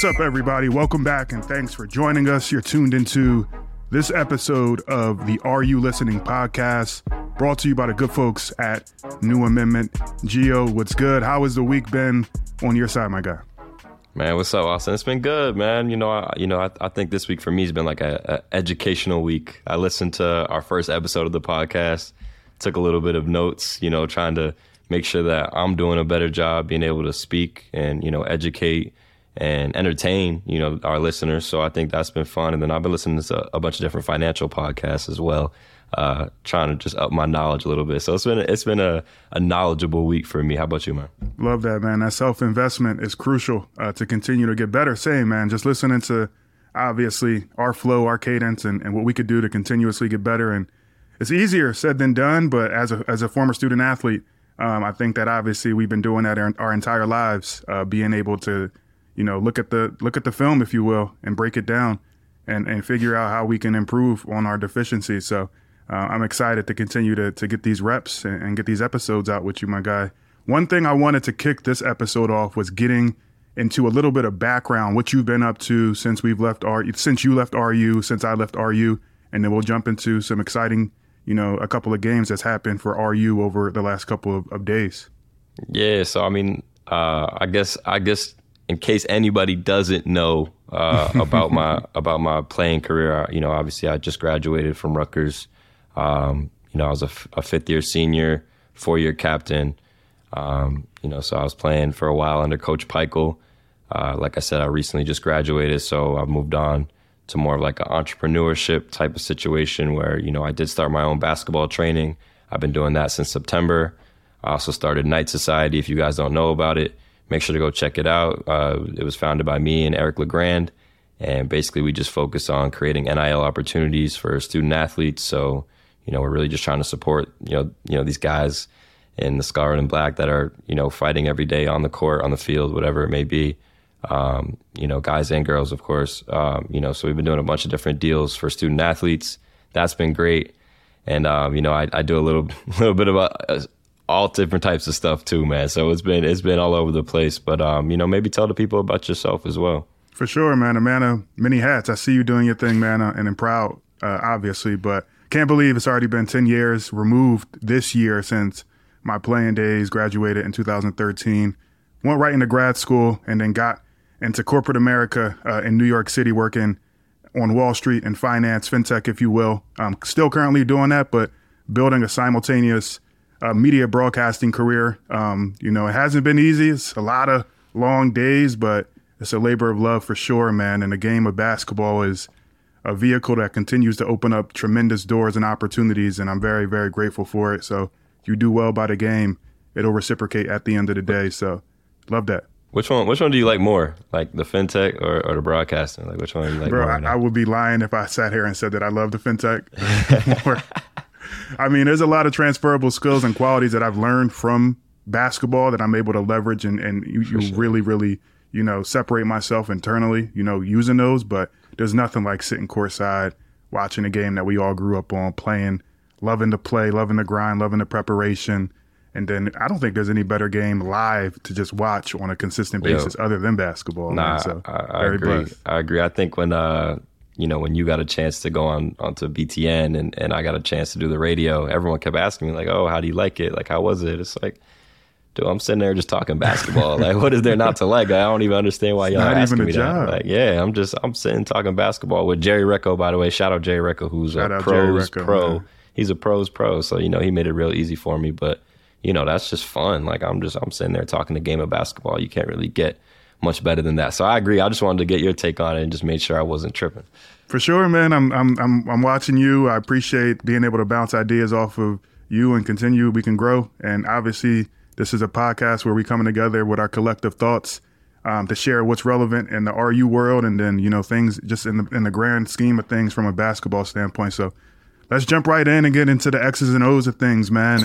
What's up, everybody? Welcome back and thanks for joining us. You're tuned into this episode of the R U Listening podcast, brought to you by the good folks at New Amendment. Geo, what's good? How has the week been on your side, my guy? Man, what's up, Austin? It's been good, man. You know, I, you know, I, I think this week for me has been like a, a, educational week. I listened to our first episode of the podcast, took a little bit of notes, you know, trying to make sure that I'm doing a better job being able to speak and you know educate and entertain you know our listeners. So I think that's been fun. And then I've been listening to a, bunch of different financial podcasts as well, uh, trying to just up my knowledge a little bit. So it's been it's been a, a knowledgeable week for me. How about you, man? Love that, man. That self investment is crucial uh, to continue to get better. Same, man. Just listening to obviously our flow, our cadence, and, and what we could do to continuously get better. And it's easier said than done. But as a as a former student athlete um, I think that obviously we've been doing that our, our entire lives, uh, being able to, you know, look at the look at the film, if you will, and break it down, and and figure out how we can improve on our deficiencies. So uh, I'm excited to continue to to get these reps and, and, get these episodes out with you, my guy. One thing I wanted to kick this episode off was getting into a little bit of background, what you've been up to since we've left R, since you left RU, since I left RU, and then we'll jump into some exciting you know, a couple of games that's happened for RU over the last couple of, of days. Yeah, so I mean, uh, I guess I guess in case anybody doesn't know uh, about my about my playing career, you know, obviously I just graduated from Rutgers. Um, you know, I was a, f- a fifth year senior, four year captain. Um, you know, so I was playing for a while under Coach Pikiell. Uh, like I said, I recently just graduated, so I've moved on to more of like an entrepreneurship type of situation where, you know, I did start my own basketball training. I've been doing that since September. I also started Knight Society. If you guys don't know about it, make sure to go check it out. Uh, it was founded by me and Eric LeGrand. And basically, we just focus on creating NIL opportunities for student athletes. So, you know, we're really just trying to support, you know, you know, these guys in the scarlet and black that are, you know, fighting every day on the court, on the field, whatever it may be um, you know, guys and girls, of course. Um, you know, so we've been doing a bunch of different deals for student athletes. That's been great. And um, you know, I, I, do a little little bit of uh, all different types of stuff too, man. So it's been it's been all over the place. But um, you know, maybe tell the people about yourself as well. For sure, man. A man of many hats. I see you doing your thing, man, uh, and I'm proud, uh, obviously. But can't believe it's already been ten years removed this year since my playing days. Graduated in 2013, went right into grad school, and then got into corporate America uh, in New York City, working on Wall Street and finance, fintech, if you will. I'm still currently doing that, but building a simultaneous uh, media broadcasting career. Um, you know, it hasn't been easy. It's a lot of long days, but it's a labor of love for sure, man. And the game of basketball is a vehicle that continues to open up tremendous doors and opportunities, and I'm very, very grateful for it. So, if you do well by the game, it'll reciprocate at the end of the day. So, love that. Which one? Which one do you like more? Like the fintech or, or the broadcasting? Like which one do you like Bro, more? I, I, would be lying if I sat here and said that I love the fintech more. I mean, there's a lot of transferable skills and qualities that I've learned from basketball that I'm able to leverage and, and you, you sure. really, really, you know, separate myself internally, you know, using those. But there's nothing like sitting courtside, watching a game that we all grew up on, playing, loving to play, loving the grind, loving the preparation and then I don't think there's any better game live to just watch on a consistent basis Yo, other than basketball. Nah, so I, I agree. Blessed. I agree. I think when uh, you know, when you got a chance to go on onto BTN and, and I got a chance to do the radio, everyone kept asking me like, "Oh, how do you like it? Like, how was it?" It's like, dude, I'm sitting there just talking basketball. like, what is there not to like? I don't even understand why y'all not asking me job. that. Like, yeah, I'm just I'm sitting talking basketball with Jerry Recco. By the way, shout out Jerry Recco, who's shout a pros Recco, pro. Man. He's a pros pro, so you know he made it real easy for me, but you know, that's just fun. Like I'm just I'm sitting there talking a game of basketball. You can't really get much better than that. So I agree. I just wanted to get your take on it and just made sure I wasn't tripping. For sure, man. I'm I'm I'm I'm watching you. I appreciate being able to bounce ideas off of you and continue. We can grow. And obviously, this is a podcast where we're coming together with our collective thoughts um, to share what's relevant in the RU world, and then you know things just in the in the grand scheme of things from a basketball standpoint. So let's jump right in and get into the X's and O's of things, man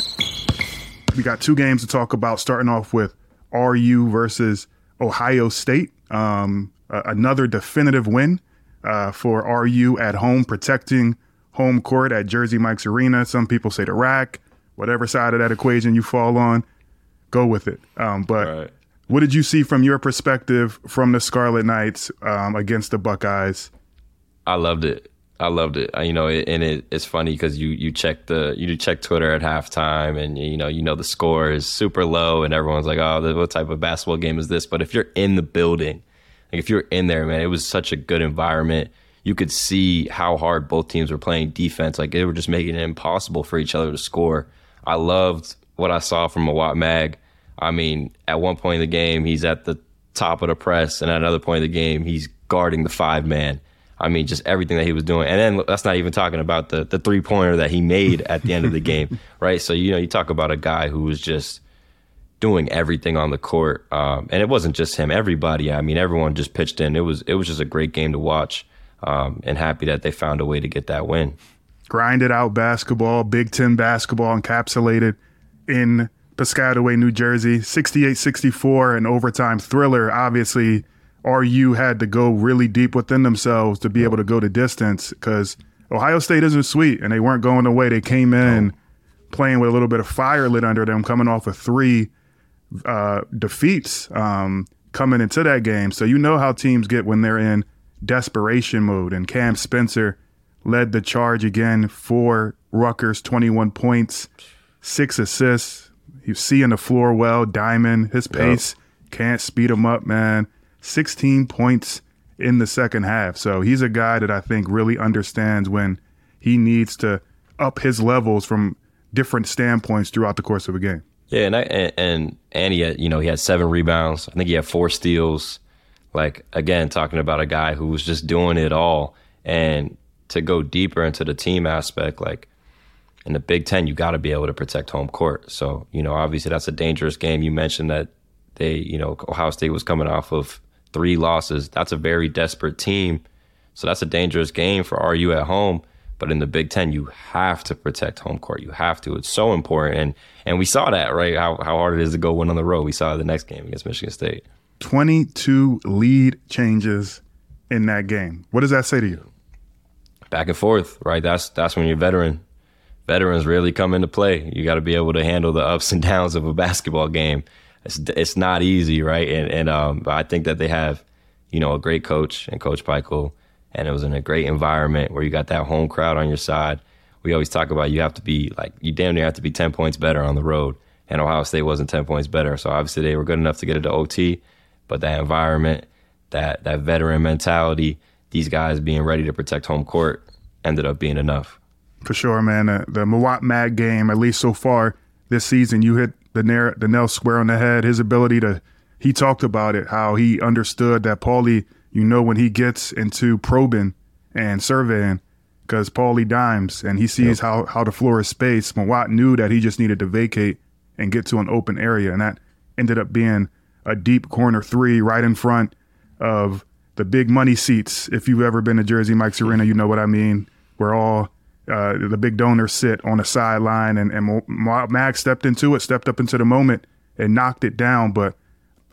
we got two games to talk about. Starting off with RU versus Ohio State. Um, another definitive win uh, for RU at home, protecting home court at Jersey Mike's Arena. Some people say the RAC, whatever side of that equation you fall on, go with it. Um, but right. What did you see from your perspective from the Scarlet Knights um, against the Buckeyes? I loved it. I loved it. You know, and it, it's funny because you you check the you check Twitter at halftime, and you know you know the score is super low, and everyone's like, "Oh, what type of basketball game is this?" But if you're in the building, like if you're in there, man, it was such a good environment. You could see how hard both teams were playing defense. Like they were just making it impossible for each other to score. I loved what I saw from Mawot Mag. I mean, at one point in the game, he's at the top of the press, and at another point in the game, he's guarding the five man I mean, just everything that he was doing. And then that's not even talking about the the three pointer that he made at the end of the game, right? So you know, you talk about a guy who was just doing everything on the court, um, and it wasn't just him. Everybody, I mean, everyone just pitched in. It was it was just a great game to watch, um, and happy that they found a way to get that win. Grinded out basketball, Big Ten basketball encapsulated in Piscataway, New Jersey, 68-64, an overtime thriller. Obviously RU had to go really deep within themselves to be able to go the distance because Ohio State isn't sweet and they weren't going away. They came in playing with a little bit of fire lit under them, coming off of three uh, defeats um, coming into that game. So you know how teams get when they're in desperation mode. And Cam Spencer led the charge again for Rutgers, 21 points, six assists. He's seeing the floor well. Diamond, his pace yep. can't speed him up, man. 16 points in the second half. So he's a guy that I think really understands when he needs to up his levels from different standpoints throughout the course of a game. Yeah, and I, and and he uh, had you know he had seven rebounds. I think he had four steals. Like again, talking about a guy who was just doing it all, and to go deeper into the team aspect, like in the Big Ten, you got to be able to protect home court. So you know, obviously that's a dangerous game. You mentioned that they, you know, Ohio State was coming off of three losses. That's a very desperate team. So that's a dangerous game for RU at home. But in the Big Ten, you have to protect home court. You have to. It's so important. And and we saw that, right? How how hard it is to go win on the road. We saw the next game against Michigan State. 22 lead changes in that game. What does that say to you? Back and forth, right? That's that's when you're veteran. Veterans really come into play. You got to be able to handle the ups and downs of a basketball game it's it's not easy, right? And and um, I think that they have, you know, a great coach and Coach Pikiell, and it was in a great environment where you got that home crowd on your side. We always talk about you have to be like you damn near have to be ten points better on the road, and Ohio State wasn't ten points better. So obviously they were good enough to get it to OT, but that environment, that that veteran mentality, these guys being ready to protect home court, ended up being enough. For sure, man. Uh, the Mawot Mag game, at least so far this season, you hit the nail, the nail square on the head. His ability to, he talked about it, how he understood that Paulie, you know, when he gets into probing and surveying, because Paulie dimes and he sees yep. how, how the floor is spaced. Mawot knew that he just needed to vacate and get to an open area. And that ended up being a deep corner three right in front of the big money seats. If you've ever been to Jersey Mike's Arena, you know what I mean. We're all uh, the big donors sit on the sideline, and, and Mag stepped into it, stepped up into the moment, and knocked it down. But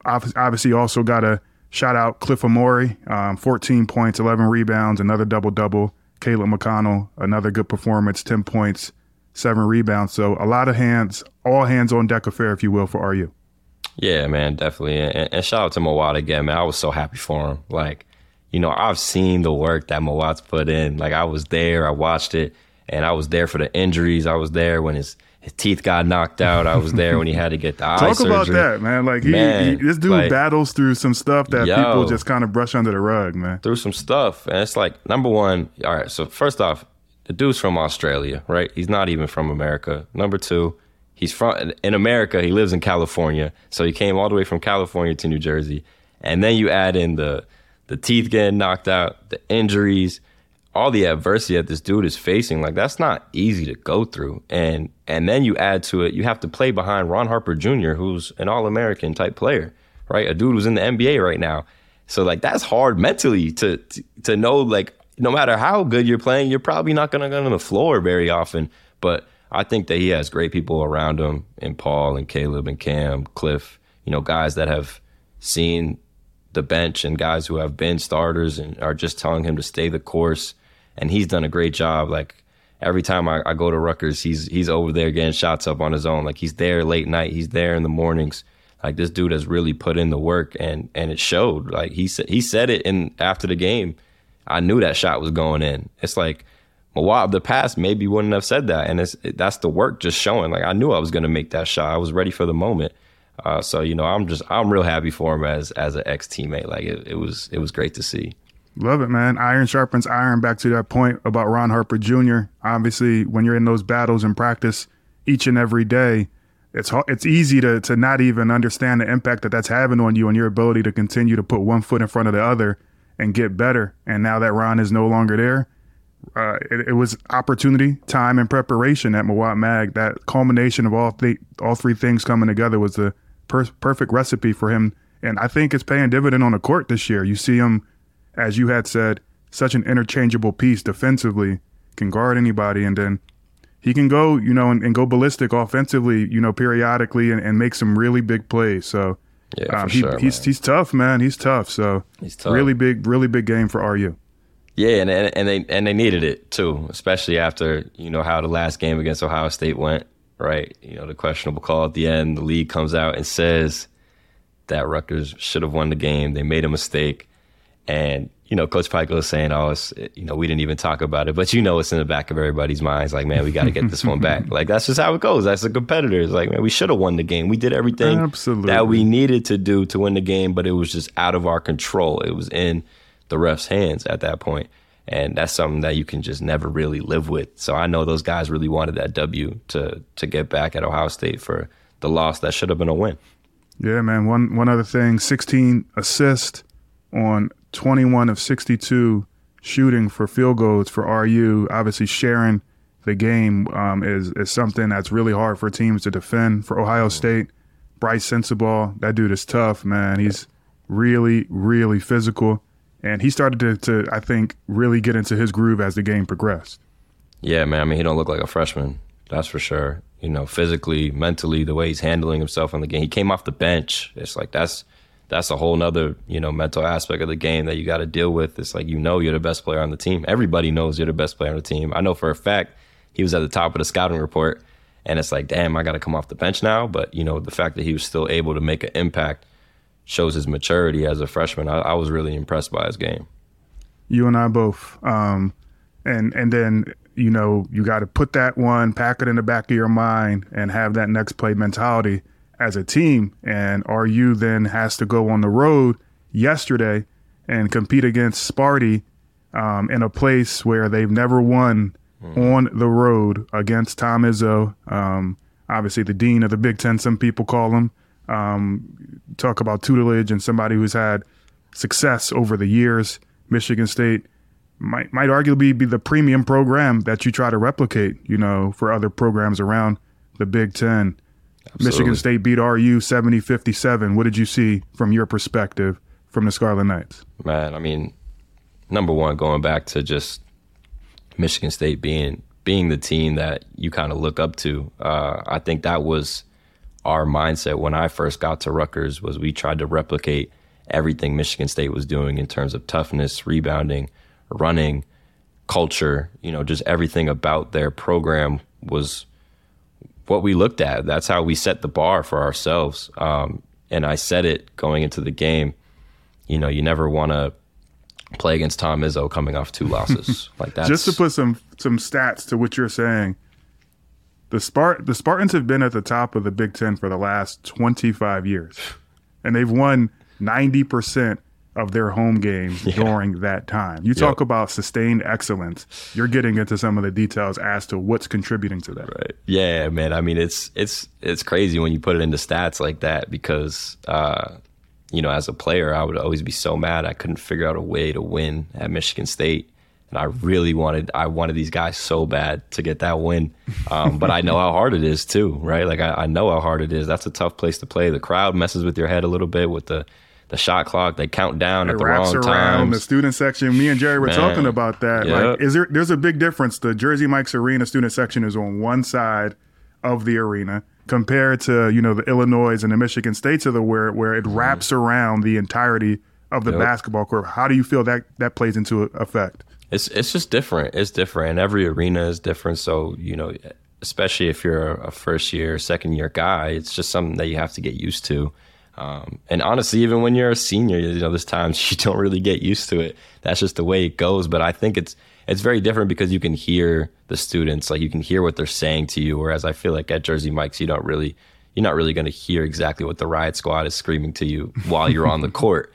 obviously, also got a shout out Cliff Omoruyi, um, 14 points, 11 rebounds, another double double. Caleb McConnell, another good performance, 10 points, seven rebounds. So a lot of hands, all hands on deck affair, if you will, for RU. Yeah, man, definitely. And, and shout out to Mawot again, man. I was so happy for him. Like, you know, I've seen the work that Mawot's put in. Like I was there, I watched it, and I was there for the injuries. I was there when his his teeth got knocked out. I was there when he had to get the eye Talk surgery. about that, man. Like he, man, he this dude like, battles through some stuff that yo, people just kind of brush under the rug, man. Through some stuff, and it's like number one. All right, so first off, the dude's from Australia, right? He's not even from America. Number two, he's from in America. He lives in California, so he came all the way from California to New Jersey, and then you add in the the teeth getting knocked out, the injuries, all the adversity that this dude is facing, like that's not easy to go through. And and then you add to it, you have to play behind Ron Harper Jr., who's an All American type player, right? A dude who's in the NBA right now. So like that's hard mentally to to, to know like no matter how good you're playing, you're probably not gonna go on the floor very often. But I think that he has great people around him, and Paul and Caleb and Cam, Cliff, you know, guys that have seen the bench and guys who have been starters and are just telling him to stay the course. And he's done a great job. Like every time I, I, go to Rutgers, he's he's over there getting shots up on his own. Like he's there late night, he's there in the mornings. Like this dude has really put in the work, and and it showed. Like he said, he said it in after the game. I knew that shot was going in. It's like of the past maybe wouldn't have said that, and it's that's the work just showing. Like I knew I was going to make that shot. I was ready for the moment. Uh, so you know, I'm just I'm real happy for him as as an ex teammate. Like it, it was it was great to see. Love it, man. Iron sharpens iron. Back to that point about Ron Harper Jr. Obviously, when you're in those battles in practice each and every day, it's it's easy to to not even understand the impact that that's having on you and your ability to continue to put one foot in front of the other and get better. And now that Ron is no longer there, uh, it, it, was opportunity, time, and preparation at Mawot Mag. That culmination of all th- all three things coming together was the per- perfect recipe for him. And I think it's paying dividend on the court this year. You see him, as you had said, such an interchangeable piece defensively, can guard anybody, and then he can go, you know, and, and go ballistic offensively, you know, periodically and, and, make some really big plays. So yeah, um, he, sure, he's he's tough, man. He's tough. So he's tough. really big, really big game for RU. Yeah, and, and and they and they needed it too, especially after you know how the last game against Ohio State went. Right, you know the questionable call at the end. The league comes out and says that Rutgers should have won the game. They made a mistake, and you know, Coach Pike was saying, "Oh, it's, you know, we didn't even talk about it," but you know, it's in the back of everybody's minds. Like, man, we got to get this one back. Like, that's just how it goes. That's the competitors. Like, man, we should have won the game. We did everything Absolutely. that we needed to do to win the game, but it was just out of our control. It was in the refs' hands at that point, and that's something that you can just never really live with. So I know those guys really wanted that W to to get back at Ohio State for the loss that should have been a win. Yeah, man. One one other thing: sixteen assists on 21 of 62 shooting for field goals for RU. Obviously, sharing the game um, is is something that's really hard for teams to defend. For Ohio State, Brice Sensabaugh, that dude is tough, man. He's really, really physical, and he started to, to I think, really get into his groove as the game progressed. Yeah, man. I mean, he don't look like a freshman. That's for sure. You know, physically, mentally, the way he's handling himself in the game. He came off the bench. It's like that's that's a whole nother you know mental aspect of the game that you got to deal with. It's like you know you're the best player on the team. Everybody knows you're the best player on the team. I know for a fact he was at the top of the scouting report, and it's like, damn, I got to come off the bench now. But you know the fact that he was still able to make an impact shows his maturity as a freshman. I, I was really impressed by his game. You and I both, um, and and then you know you got to put that one, pack it in the back of your mind, and have that next play mentality as a team. And RU then has to go on the road yesterday and compete against Sparty um, in a place where they've never won mm. on the road against Tom Izzo. Um, obviously, the dean of the Big Ten, some people call him. Um, talk about tutelage and somebody who's had success over the years. Michigan State might might arguably be the premium program that you try to replicate, you know, for other programs around the Big Ten. Absolutely. Michigan State beat RU 70 57. What did you see from your perspective from the Scarlet Knights? Man, I mean, number one, going back to just Michigan State being being the team that you kind of look up to. Uh, I think that was our mindset when I first got to Rutgers was we tried to replicate everything Michigan State was doing in terms of toughness, rebounding, running, culture, you know, just everything about their program was what we looked at. That's how we set the bar for ourselves. Um, and I said it going into the game. You know, you never want to play against Tom Izzo coming off two losses like that. Just to put some some stats to what you're saying, the Spart the Spartans have been at the top of the Big Ten for the last 25 years, and they've won 90 percent of their home games yeah. during that time. You talk about sustained excellence. You're getting into some of the details as to what's contributing to that. Right. Yeah, man. I mean, it's it's it's crazy when you put it into stats like that because uh, you know, as a player, I would always be so mad I couldn't figure out a way to win at Michigan State. And I really wanted I wanted these guys so bad to get that win. Um, but I know how hard it is too, right? Like I, I know how hard it is. That's a tough place to play. The crowd messes with your head a little bit with the the shot clock. They count down it at the wrong around times. The student section. Me and Jerry were Man. talking about that. Yep. Like, is there? There's a big difference. The Jersey Mike's Arena student section is on one side of the arena compared to you know the Illinois and the Michigan States of the where where it mm-hmm. wraps around the entirety of the yep. basketball court. How do you feel that that plays into effect? It's it's just different. It's different. And every arena is different. So you know, especially if you're a first year, second year guy, it's just something that you have to get used to Um, and honestly, even when you're a senior, you know, there's times you don't really get used to it. That's just the way it goes. But I think it's it's very different because you can hear the students, like you can hear what they're saying to you. Whereas I feel like at Jersey Mike's, you don't really, you're not really going to hear exactly what the riot squad is screaming to you while you're on the court.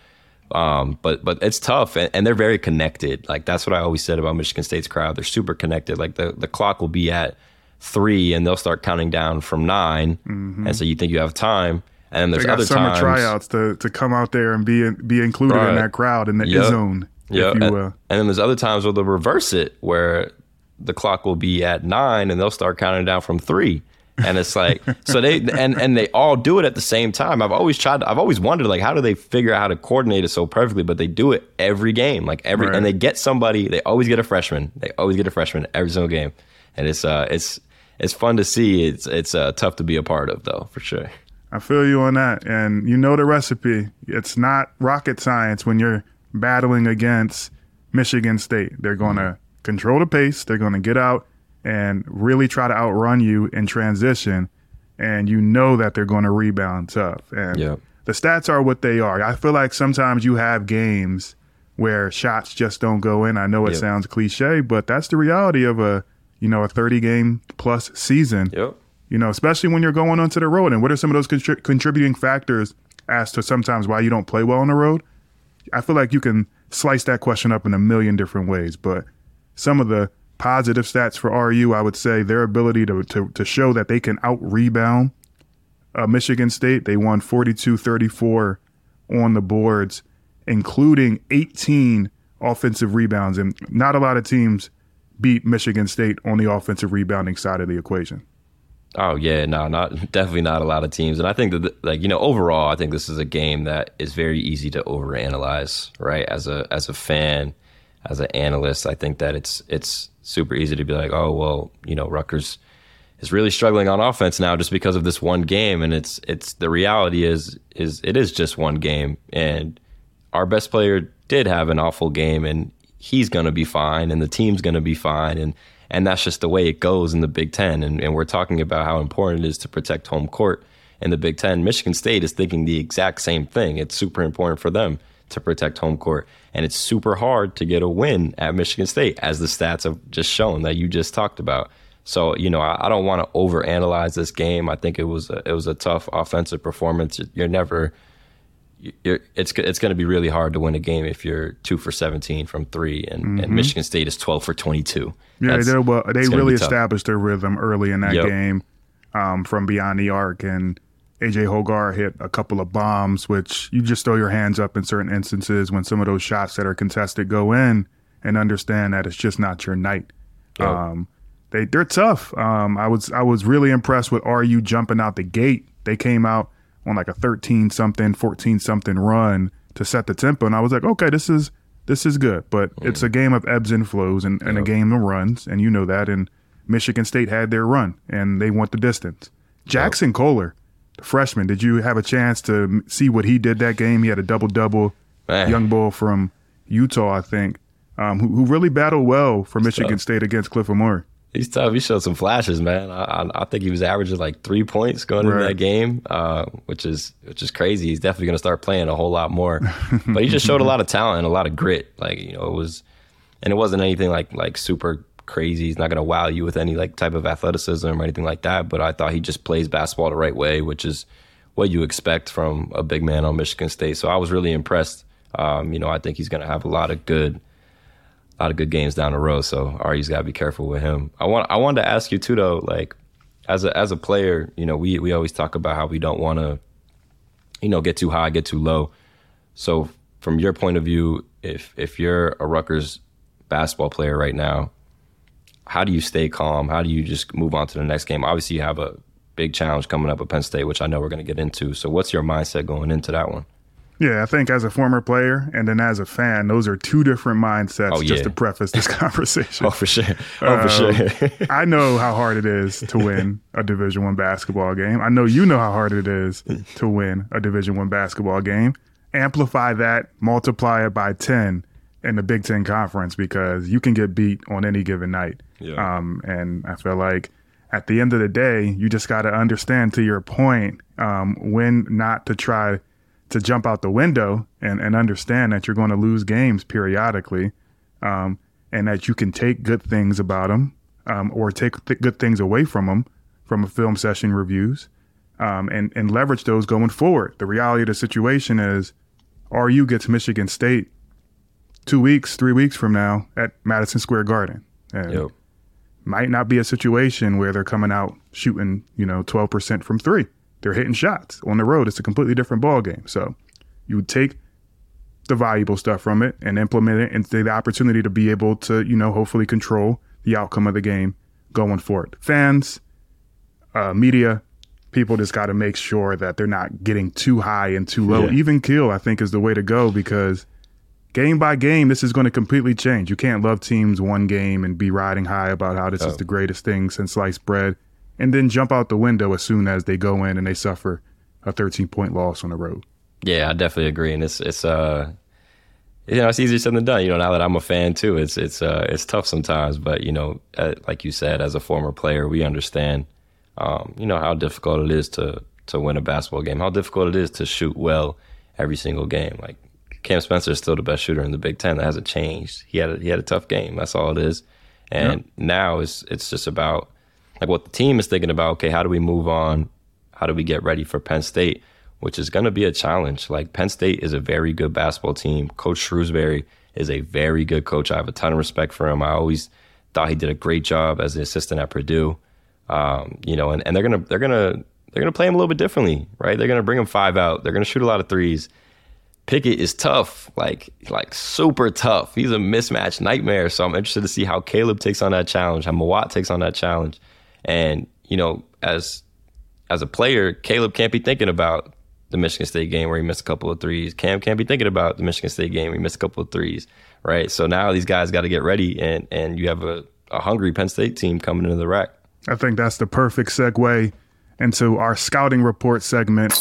Um, but but it's tough, and, and, they're very connected. Like that's what I always said about Michigan State's crowd. They're super connected. Like the the clock will be at three, and they'll start counting down from 9 mm-hmm. and so you think you have time. And then there's they got other summer times, tryouts to to come out there and be be included right. in that crowd in the yep. zone. Yeah, and, and then there's other times where they'll reverse it, where the clock will be at nine, and they'll start counting down from three and it's like so they and and they all do it at the same time. I've always tried i've always wondered like how do they figure out how to coordinate it so perfectly? But they do it every game like every right. and they get somebody they always get a freshman they always get a freshman every single game. And it's uh it's it's fun to see. It's it's uh, tough to be a part of though for sure. I feel you on that. And you know the recipe. It's not rocket science when you're battling against michigan state. They're going to mm-hmm. control the pace. They're going to get out and really try to outrun you in transition, and you know that they're going to rebound tough. And yep. the stats are what they are. I feel like sometimes you have games where shots just don't go in. I know it yep. sounds cliche, but that's the reality of a you know a 30 game plus season. Yep. You know, especially when you're going onto the road. And what are some of those contri- contributing factors as to sometimes why you don't play well on the road? I feel like you can slice that question up in a million different ways, but some of the positive stats for RU, I would say their ability to, to, to show that they can out rebound uh, Michigan State. They won 42 34 on the boards, including 18 offensive rebounds. And not a lot of teams beat Michigan State on the offensive rebounding side of the equation. Oh yeah, no, not definitely not a lot of teams, and I think that like you know overall, I think this is a game that is very easy to overanalyze, right? As a as a fan, as an analyst, I think that it's it's super easy to be like, oh well, you know, Rutgers is really struggling on offense now just because of this one game, and it's it's the reality is is it is just one game, and our best player did have an awful game, and he's gonna be fine, and the team's gonna be fine, and and that's just the way it goes in the Big Ten, and, and we're talking about how important it is to protect home court in the Big Ten. Michigan State is thinking the exact same thing. It's super important for them to protect home court. And it's super hard to get a win at Michigan State, as the stats have just shown that you just talked about. So, you know, I, I don't want to overanalyze this game. I think it was a, it was a tough offensive performance. You're never you're, it's it's going to be really hard to win a game if you're two for 17 from three, and, mm-hmm. and Michigan State is 12 for 22. Yeah, they well, they really established their rhythm early in that yep. game um, from beyond the arc, and AJ Hoggard hit a couple of bombs, which you just throw your hands up in certain instances when some of those shots that are contested go in and understand that it's just not your night. Oh. Um, they they're tough. Um, I was I was really impressed with RU jumping out the gate. They came out on like a 13 something, 14 something run to set the tempo, and I was like, okay, this is this is good. But mm. it's a game of ebbs and flows and, and a game of runs, and you know that. And Michigan State had their run, and they went the distance. Jaxon Kohler freshman. Did you have a chance to see what he did that game? He had a double double. Young bull from Utah, I think, um, who, who, really battled well for Michigan State against Cliff Omoruyi. He's tough. He showed some flashes, man. I, I, think he was averaging like three points going right. into that game, uh, which is which is crazy. He's definitely going to start playing a whole lot more. but he just showed a lot of talent and a lot of grit. Like you know, it was, and it wasn't anything like like super crazy. He's not going to wow you with any like type of athleticism or anything like that. But I thought he just plays basketball the right way, which is what you expect from a big man on Michigan State. So I was really impressed. Um, you know, I think he's going to have a lot of good, a lot of good games down the road. So RU's got to be careful with him. I want, I wanted to ask you too, though, like as a as a player, you know, we we always talk about how we don't want to, you know, get too high, get too low. So from your point of view, if if you're a Rutgers basketball player right now, how do you stay calm? How do you just move on to the next game? Obviously, you have a big challenge coming up at Penn State, which I know we're going to get into. So, what's your mindset going into that one? Yeah, I think as a former player and then as a fan, those are two different mindsets. Oh, yeah. Just to preface this conversation. oh, for sure. Oh, for sure. Um, I know how hard it is to win a Division One basketball game. I know you know how hard it is to win a Division One basketball game. Amplify that, multiply it by ten, in the Big Ten Conference because you can get beat on any given night. Yeah. Um, and I feel like at the end of the day, you just got to understand to your point um, when not to try to jump out the window and, and understand that you're going to lose games periodically, um, and that you can take good things about them um, or take th- good things away from them from a film session reviews, um, and and leverage those going forward. The reality of the situation is, RU gets Michigan State two weeks, three weeks from now at Madison Square Garden. And Yep. might not be a situation where they're coming out shooting, you know, 12% from three. They're hitting shots on the road. It's a completely different ball game. So you would take the valuable stuff from it and implement it and take the opportunity to be able to, you know, hopefully control the outcome of the game going forward. Fans, uh, media, people just got to make sure that they're not getting too high and too low. Yeah. Even kill, I think, is the way to go because game by game, this is going to completely change. You can't love teams one game and be riding high about how this Oh. is the greatest thing since sliced bread, and then jump out the window as soon as they go in and they suffer a 13 point loss on the road. Yeah, I definitely agree, and it's it's uh, you know, it's easier said than done. You know, now that I'm a fan too, it's it's uh, it's tough sometimes. But you know, uh, like you said, as a former player, we understand, um, you know, how difficult it is to to win a basketball game, how difficult it is to shoot well every single game. Like Cam Spencer is still the best shooter in the Big Ten. That hasn't changed. He had a, he had a tough game. That's all it is. And now it's it's just about like what the team is thinking about. Okay, how do we move on? How do we get ready for Penn State? Which is going to be a challenge. Like Penn State is a very good basketball team. Coach Shrewsberry is a very good coach. I have a ton of respect for him. I always thought he did a great job as an assistant at Purdue. Um, you know, and, and they're gonna they're gonna they're gonna play him a little bit differently, right? They're gonna bring him five out. They're gonna shoot a lot of threes. Pickett is tough, like like super tough. He's a mismatch nightmare. So I'm interested to see how Caleb takes on that challenge, how Mawot takes on that challenge. And, you know, as as a player, Caleb can't be thinking about the Michigan State game where he missed a couple of threes. Cam can't be thinking about the Michigan State game where he missed a couple of threes. Right. So now these guys got to get ready and and you have a, a hungry Penn State team coming into the RAC. I think that's the perfect segue into our scouting report segment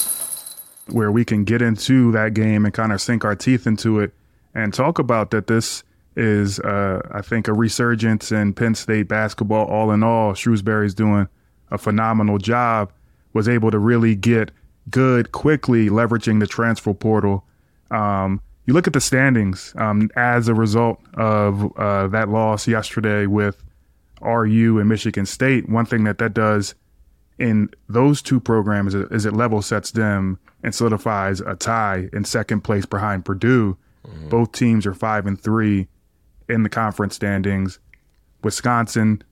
where we can get into that game and kind of sink our teeth into it and talk about that this is, uh, I think, a resurgence in Penn State basketball all in all. Shrewsberry's doing a phenomenal job, was able to really get good quickly, leveraging the transfer portal. Um, you look at the standings um, as a result of uh, that loss yesterday with RU and Michigan State. One thing that that does in those two programs is, is it level sets them and solidifies a tie in second place behind Purdue. Mm-hmm. Both teams are five and three in the conference standings. Wisconsin,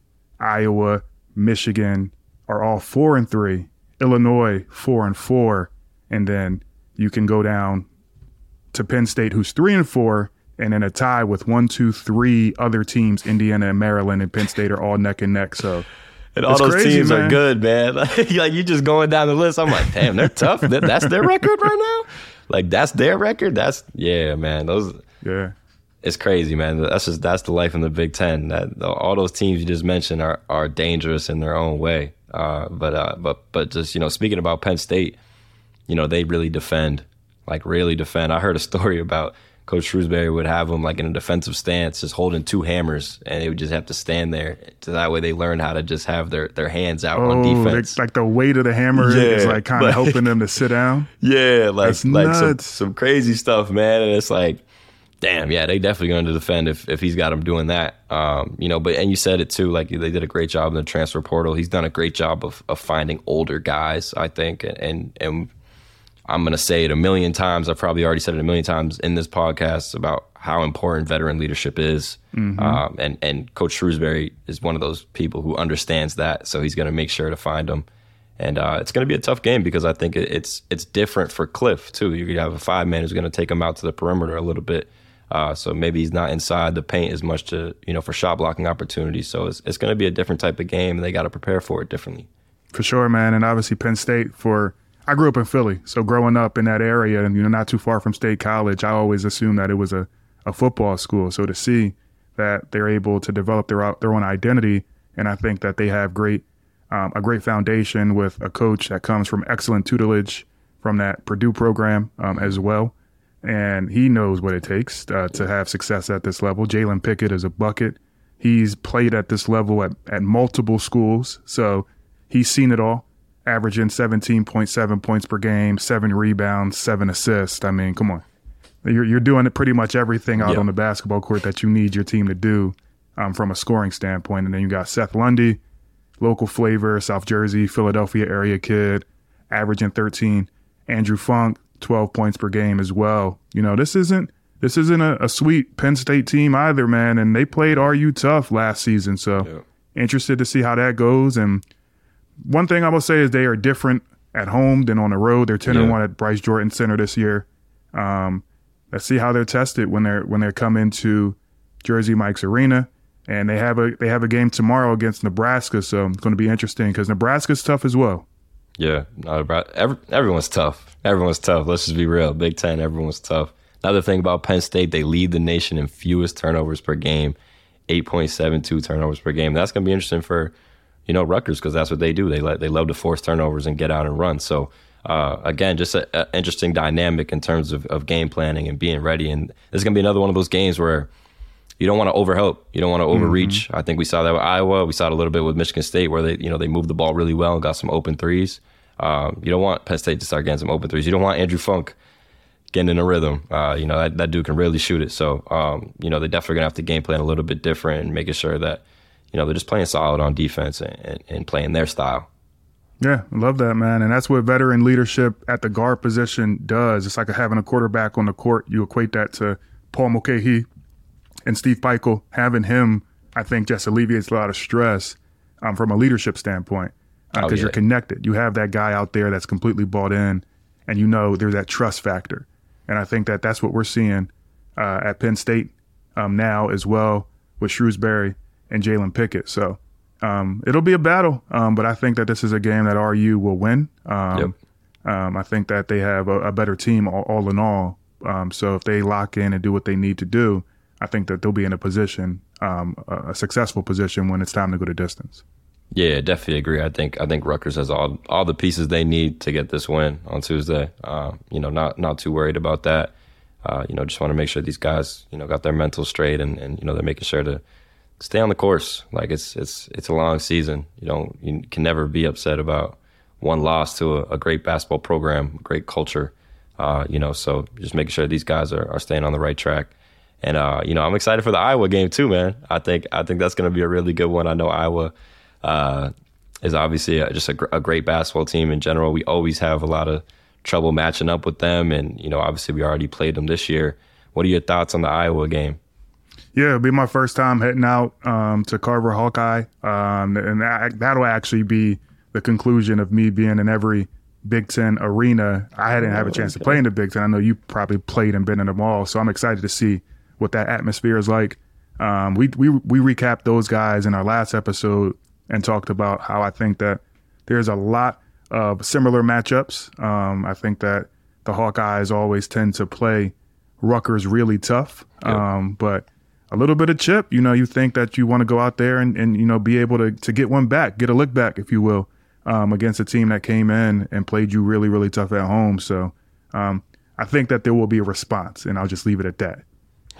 Iowa, Michigan are all four and three. Illinois four and four, and then you can go down to Penn State, who's three and four, and in a tie with one, two, three other teams. Indiana and Maryland and Penn State are all neck and neck. So And all It's those crazy, teams are good, man. Like, like you just going down the list. I'm like, damn, they're tough. That, that's their record right now. Like that's their record. That's yeah, man. Those yeah. it's crazy, man. That's just that's the life in the Big Ten. That all those teams you just mentioned are are dangerous in their own way. Uh, but uh, but but just you know, speaking about Penn State, you know they really defend, like really defend. I heard a story about Coach Shrewsberry would have them like in a defensive stance, just holding two hammers, and they would just have to stand there. So that way, they learn how to just have their their hands out on Oh, defense. they- like the weight of the hammer is like kind of but- helping them to sit down. Yeah, like That's like some, nuts. some crazy stuff, man. And it's like, damn, yeah, they definitely going to defend if, if he's got him doing that. Um, you know, but and you said it too, like they did a great job in the transfer portal. He's done a great job of, of finding older guys, I think, and, and I'm going to say it a million times. I've probably already said it a million times in this podcast about how important veteran leadership is. Um, and, and Coach Shrewsberry is one of those people who understands that. So he's going to make sure to find them. And uh, it's going to be a tough game because I think it's it's different for Cliff, too. You have a five man who's going to take him out to the perimeter a little bit. Uh, so maybe he's not inside the paint as much to, you know, for shot blocking opportunities. So it's, it's going to be a different type of game, and they got to prepare for it differently. For sure, man. And obviously Penn State for I grew up in Philly. So growing up in that area and you know not too far from State College, I always assumed that it was a, a football school. So to see that they're able to develop their their own identity and I think that they have great um, a great foundation with a coach that comes from excellent tutelage from that Purdue program um, as well. And he knows what it takes uh, to have success at this level. Jalen Pickett is a bucket. He's played at this level at, at multiple schools. So he's seen it all. Averaging 17.7 points per game, seven rebounds, seven assists. I mean, come on. You're, you're doing pretty much everything out on the basketball court that you need your team to do um, from a scoring standpoint. And then you got Seth Lundy, local flavor, South Jersey, Philadelphia area kid, averaging 13. Andrew Funk, 12 points per game as well. You know, this isn't this isn't a, a sweet Penn State team either, man. And they played RU tough last season, so interested to see how that goes. And one thing I will say is they are different at home than on the road. They're 10 yeah. and one at Bryce Jordan Center this year. Um, let's see how they're tested when they're when they come into Jersey Mike's Arena. And they have a they have a game tomorrow against Nebraska, so it's going to be interesting because Nebraska's tough as well. Yeah, every, everyone's tough. Everyone's tough. Let's just be real. Big Ten, everyone's tough. Another thing about Penn State, they lead the nation in fewest turnovers per game, 8.72 turnovers per game. That's going to be interesting for you know Rutgers because that's what they do. They let, they love to force turnovers and get out and run. So uh, again, just an interesting dynamic in terms of, of game planning and being ready. And this is going to be another one of those games where you don't want to overhelp. You don't want to overreach. Mm-hmm. I think we saw that with Iowa. We saw it a little bit with Michigan State, where they you know they moved the ball really well and got some open threes. Um, you don't want Penn State to start getting some open threes. You don't want Andrew Funk getting in a rhythm. Uh, you know that, that dude can really shoot it. So um, you know they're definitely gonna have to game plan a little bit different and making sure that you know they're just playing solid on defense and, and, playing their style. Yeah, I love that, man. And that's what veteran leadership at the guard position does. It's like having a quarterback on the court. You equate that to Paul Mulcahy and Steve Pikiell. Having him, I think, just alleviates a lot of stress um, from a leadership standpoint because uh, oh, yeah. you're connected. You have that guy out there that's completely bought in, and you know there's that trust factor. And I think that that's what we're seeing uh, at Penn State um, now as well with Shrewsberry and Jalen Pickett. So um, it'll be a battle, um, but I think that this is a game that RU will win. Um, yep. Um, I think that they have a, a better team all, all in all. Um, so if they lock in and do what they need to do, I think that they'll be in a position, um, a successful position when it's time to go to distance. Yeah, definitely agree. I think I think Rutgers has all all the pieces they need to get this win on Tuesday. Uh, you know, not not too worried about that. Uh, you know, just want to make sure these guys, you know, got their mental straight and, and you know they're making sure to stay on the course. Like it's it's it's a long season. You don't you can never be upset about one loss to a, a great basketball program, great culture. Uh, you know, so just making sure these guys are, are staying on the right track. And uh, you know, I'm excited for the Iowa game too, man. I think I think that's going to be a really good one. I know Iowa uh, is obviously a, just a, gr- a, great basketball team in general. We always have a lot of trouble matching up with them, and you know, obviously we already played them this year. What are your thoughts on the Iowa game? Yeah, it'll be my first time heading out um, to Carver Hawkeye, um, and that, that'll actually be the conclusion of me being in every Big Ten arena. I didn't have a chance okay. to play in the Big Ten. I know you probably played and been in them all, so I'm excited to see what that atmosphere is like. Um, we we we recapped those guys in our last episode and talked about how I think that there's a lot of similar matchups. Um, I think that the Hawkeyes always tend to play Rutgers really tough, yep. um, but a little bit of chip. You know, you think that you want to go out there and, and you know be able to to get one back, get a look back, if you will, um, against a team that came in and played you really really tough at home. So um, I think that there will be a response, and I'll just leave it at that.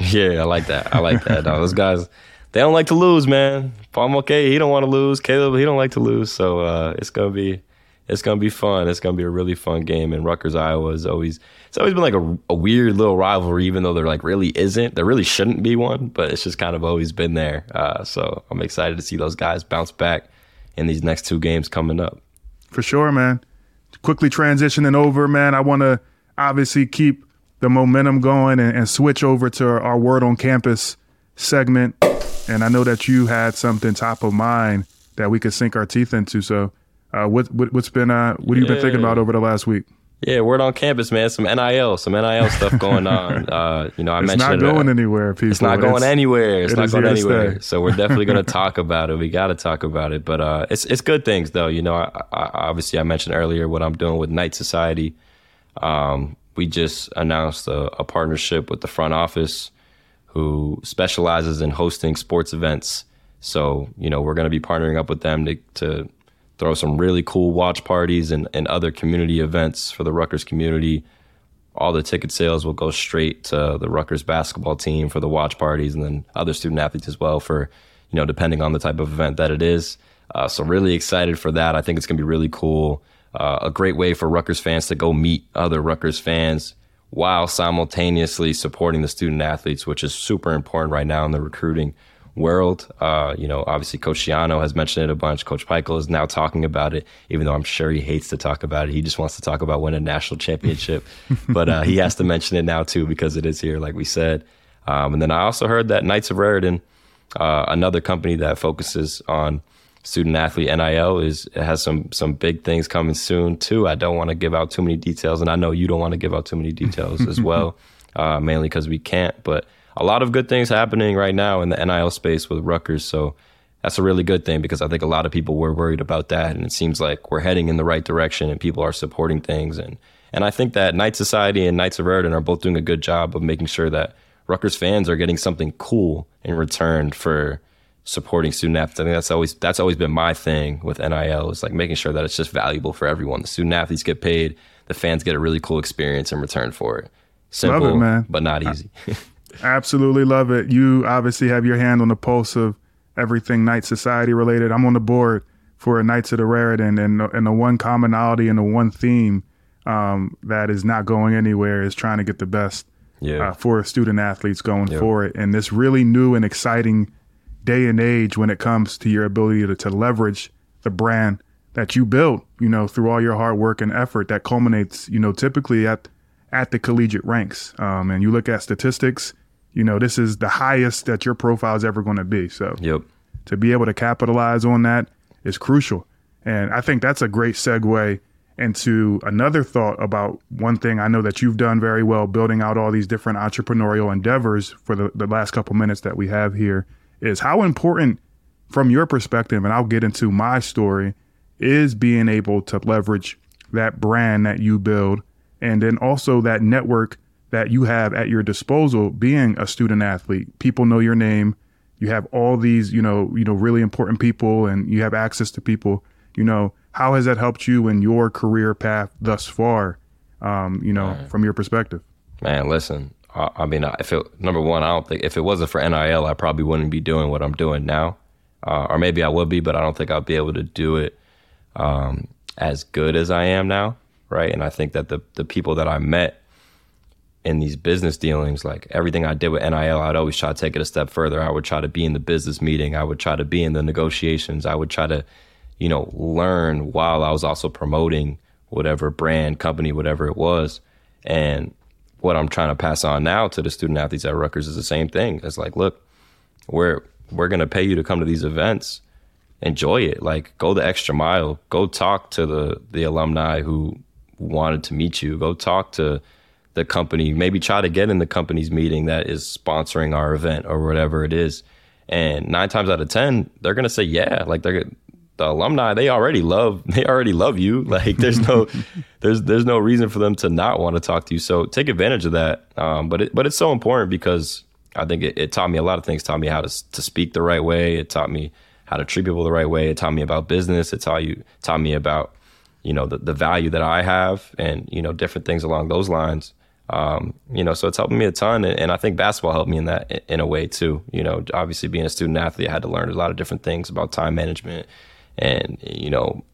Yeah, I like that. I like that. those guys, they don't like to lose, man. Paul Mulcahy, he don't want to lose. Caleb, he don't like to lose. So uh, it's gonna be, it's gonna be fun. It's gonna be a really fun game. And Rutgers, Iowa is always, it's always been like a, a weird little rivalry, even though there like really isn't. There really shouldn't be one, but it's just kind of always been there. Uh, so I'm excited to see those guys bounce back in these next two games coming up. For sure, man. Quickly transitioning over, man. I want to obviously keep the momentum going and, and switch over to our word on campus segment. And I know that you had something top of mind that we could sink our teeth into. So, uh, what, what has been uh, what have you been thinking about over the last week? Yeah, word on campus, man. Some NIL, some NIL stuff going on. Uh, you know, I it's mentioned not going it, anywhere. People. It's not going it's, anywhere. It's it not going anywhere. So we're definitely going to talk about it. We got to talk about it. But uh, it's it's good things though. You know, I, I, obviously I mentioned earlier what I'm doing with Knight Society. Um, we just announced a, a partnership with the front office who specializes in hosting sports events. So, you know, we're going to be partnering up with them to, to throw some really cool watch parties and, and other community events for the Rutgers community. All the ticket sales will go straight to the Rutgers basketball team for the watch parties and then other student athletes as well for, you know, depending on the type of event that it is. Uh, so really excited for that. I think it's going to be really cool. uh, a great way for Rutgers fans to go meet other Rutgers fans while simultaneously supporting the student athletes, which is super important right now in the recruiting world. Uh, you know, obviously Coach Schiano has mentioned it a bunch. Coach Pikiell is now talking about it, even though I'm sure he hates to talk about it. He just wants to talk about winning a national championship. but uh, he has to mention it now too because it is here, like we said. Um, and then I also heard that Knights of Raritan, uh, another company that focuses on student athlete NIL is has some some big things coming soon too. I don't want to give out too many details, and I know you don't want to give out too many details as well, uh, mainly because we can't. But a lot of good things happening right now in the NIL space with Rutgers, so that's a really good thing because I think a lot of people were worried about that, and it seems like we're heading in the right direction, and people are supporting things, and and I think that Knight Society and Knights of Raritan are both doing a good job of making sure that Rutgers fans are getting something cool in return for supporting student athletes. I think that's always that's always been my thing with NIL is like making sure that it's just valuable for everyone. The student athletes get paid, the fans get a really cool experience in return for it. Simple, it, man. but not easy. Absolutely love it. You obviously have your hand on the pulse of everything Knight Society related. I'm on the board for Knights of the Raritan, and and the one commonality and the one theme um, that is not going anywhere is trying to get the best yeah. uh, for student athletes going yep. it. And this really new and exciting day and age when it comes to your ability to, to leverage the brand that you built, you know, through all your hard work and effort that culminates, you know, typically at at the collegiate ranks. Um, and you look at statistics, you know, this is the highest that your profile is ever going to be. So yep. to be able to capitalize on that is crucial. And I think that's a great segue into another thought about one thing I know that you've done very well building out all these different entrepreneurial endeavors for the, the last couple minutes that we have here is how important from your perspective, and I'll get into my story, is being able to leverage that brand that you build and then also that network that you have at your disposal being a student athlete. People know your name. You have all these, you know, you know, really important people and you have access to people. You know, how has that helped you in your career path thus far? Um, you know, right. from your perspective. Man, listen, I mean, if it, number one, I don't think if it wasn't for NIL, I probably wouldn't be doing what I'm doing now, uh, or maybe I would be, but I don't think I'll be able to do it um, as good as I am now, right? And I think that the the people that I met in these business dealings, like everything I did with NIL, I'd always try to take it a step further. I would try to be in the business meeting. I would try to be in the negotiations. I would try to, you know, learn while I was also promoting whatever brand, company, whatever it was, and what I'm trying to pass on now to the student athletes at Rutgers is the same thing. It's like, look, we're we're gonna pay you to come to these events. Enjoy it. Like go the extra mile. Go talk to the the alumni who wanted to meet you. Go talk to the company. Maybe try to get in the company's meeting that is sponsoring our event or whatever it is. And nine times out of ten, they're gonna say yeah. Like they're the alumni they already love they already love you like there's no there's there's no reason for them to not want to talk to you so take advantage of that um, but it, but it's so important because I think it, it, taught me a lot of things it taught me how to to speak the right way it taught me how to treat people the right way it taught me about business it taught you taught me about you know the, the value that I have and you know different things along those lines um, you know, so it's helping me a ton, and, and, I think basketball helped me in that in a way too. You know, obviously being a student athlete, I had to learn a lot of different things about time management and you know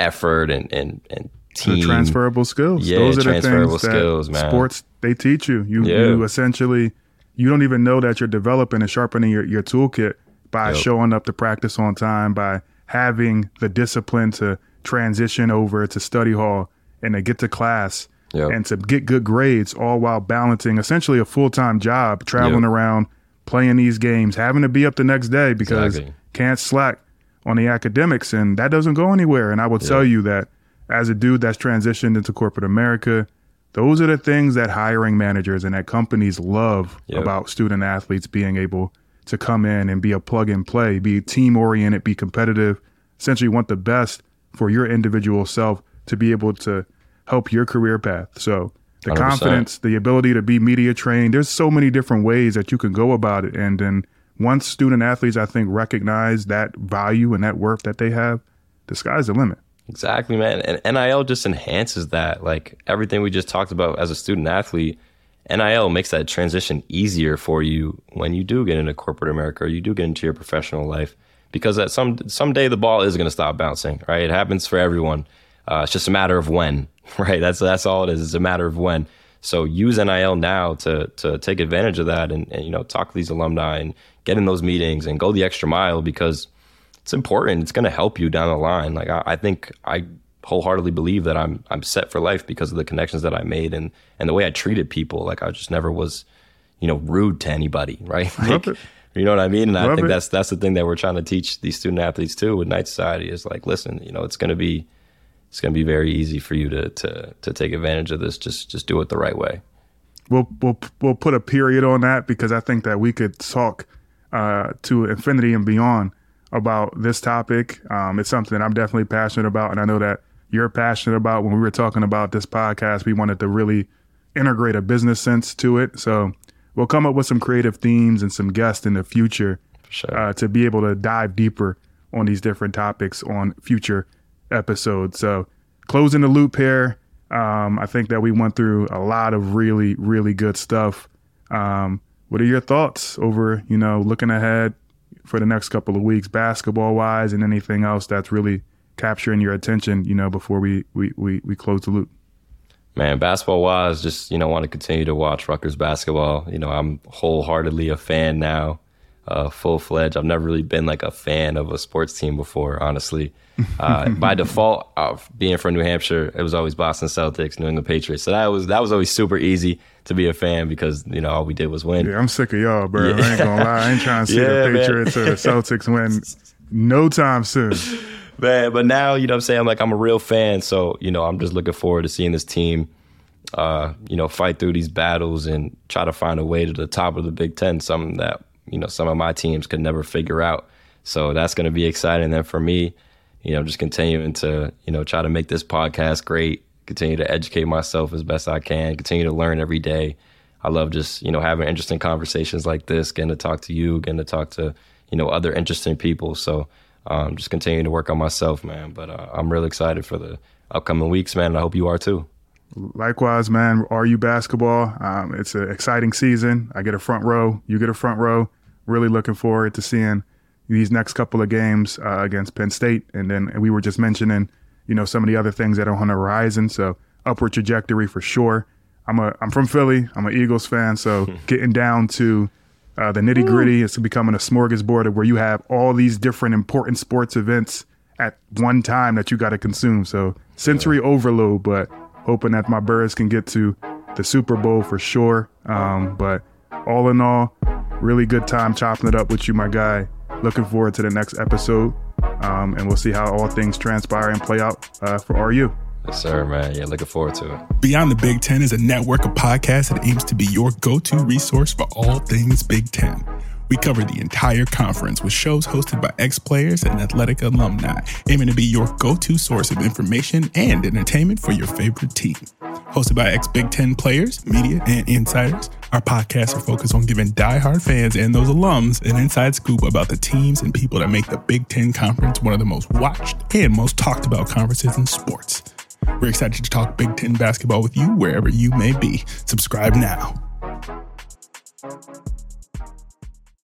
effort and and and team. The transferable skills. Yeah, Those are transferable the skills, man. Sports they teach you. You yeah. you essentially you don't even know that you're developing and sharpening your, your toolkit by yep. showing up to practice on time, by having the discipline to transition over to study hall and to get to class yep. and to get good grades, all while balancing essentially a full time job, traveling yep. around, playing these games, having to be up the next day because exactly. can't slack on the academics, and that doesn't go anywhere. And I will yeah. tell you that as a dude that's transitioned into corporate America, those are the things that hiring managers and that companies love yep. about student athletes being able to come in and be a plug and play, be team oriented, be competitive, essentially want the best for your individual self to be able to help your career path. So the 100%. confidence, the ability to be media trained, there's so many different ways that you can go about it. And then once student athletes, I think, recognize that value and that worth that they have, the sky's the limit. Exactly, man. And NIL just enhances that. Like everything we just talked about as a student athlete, NIL makes that transition easier for you when you do get into corporate America or you do get into your professional life. Because at some someday the ball is going to stop bouncing, right? It happens for everyone. Uh, it's just a matter of when, right? That's that's all it is. It's a matter of when. So use NIL now to to take advantage of that and, and you know talk to these alumni and get in those meetings and go the extra mile because it's important. It's going to help you down the line. Like I, I, think I wholeheartedly believe that I'm I'm set for life because of the connections that I made and and the way I treated people. Like I just never was, you know, rude to anybody. Right. Like, you know what I mean? And Love I think it. that's that's the thing that we're trying to teach these student athletes too with Knight Society is like, listen, you know, it's going to be it's going to be very easy for you to to to take advantage of this. Just just do it the right way. We'll we'll we'll put a period on that because I think that we could talk uh, to infinity and beyond about this topic. Um, it's something I'm definitely passionate about, and I know that you're passionate about. When we were talking about this podcast, we wanted to really integrate a business sense to it. So we'll come up with some creative themes and some guests in the future sure. uh, to be able to dive deeper on these different topics on future episodes. So closing the loop here. Um, I think that we went through a lot of really, really good stuff. Um, what are your thoughts over, you know, looking ahead for the next couple of weeks, basketball wise, and anything else that's really capturing your attention, you know, before we we we, we close the loop? Man, basketball wise, just you know, want to continue to watch Rutgers basketball. You know, I'm wholeheartedly a fan now, uh, full fledged. I've never really been like a fan of a sports team before, honestly. Uh, by default, uh, being from New Hampshire, it was always Boston Celtics, New England Patriots. So that was that was always super easy to be a fan because you know all we did was win. Yeah, I'm sick of y'all, bro. Yeah. I ain't gonna lie. I ain't trying to see yeah, the Patriots man. or the Celtics win no time soon. Man, but now you know what I'm saying. I'm like I'm a real fan, so you know I'm just looking forward to seeing this team, uh, you know, fight through these battles and try to find a way to the top of the Big Ten. Something that you know some of my teams could never figure out. So that's going to be exciting. And then for me, you know, just continuing to, you know, try to make this podcast great, continue to educate myself as best I can, continue to learn every day. I love just, you know, having interesting conversations like this, getting to talk to you, getting to talk to, you know, other interesting people. So um, just continuing to work on myself, man. But uh, I'm really excited for the upcoming weeks, man. And I hope you are too. Likewise, man. Are you basketball? Um, it's an exciting season. I get a front row. You get a front row. Really looking forward to seeing these next couple of games uh, against Penn State, and then we were just mentioning, you know, some of the other things that are on the horizon. So upward trajectory for sure. I'm a I'm from Philly. I'm an Eagles fan, so getting down to uh, the nitty gritty, it's becoming a smorgasbord where you have all these different important sports events at one time that you got to consume. So sensory overload, but hoping that my birds can get to the Super Bowl for sure. Um, but all in all, really good time chopping it up with you, my guy. Looking forward to the next episode, um, and we'll see how all things transpire and play out uh, for RU. Yes, sir, man. Yeah, looking forward to it. Beyond the Big Ten is a network of podcasts that aims to be your go to resource for all things Big Ten. We cover the entire conference with shows hosted by ex players and athletic alumni, aiming to be your go to source of information and entertainment for your favorite team. Hosted by ex Big Ten players, media, and insiders, our podcasts are focused on giving die-hard fans and those alums an inside scoop about the teams and people that make the Big Ten Conference one of the most watched and most talked about conferences in sports. We're excited to talk Big Ten basketball with you wherever you may be. Subscribe now.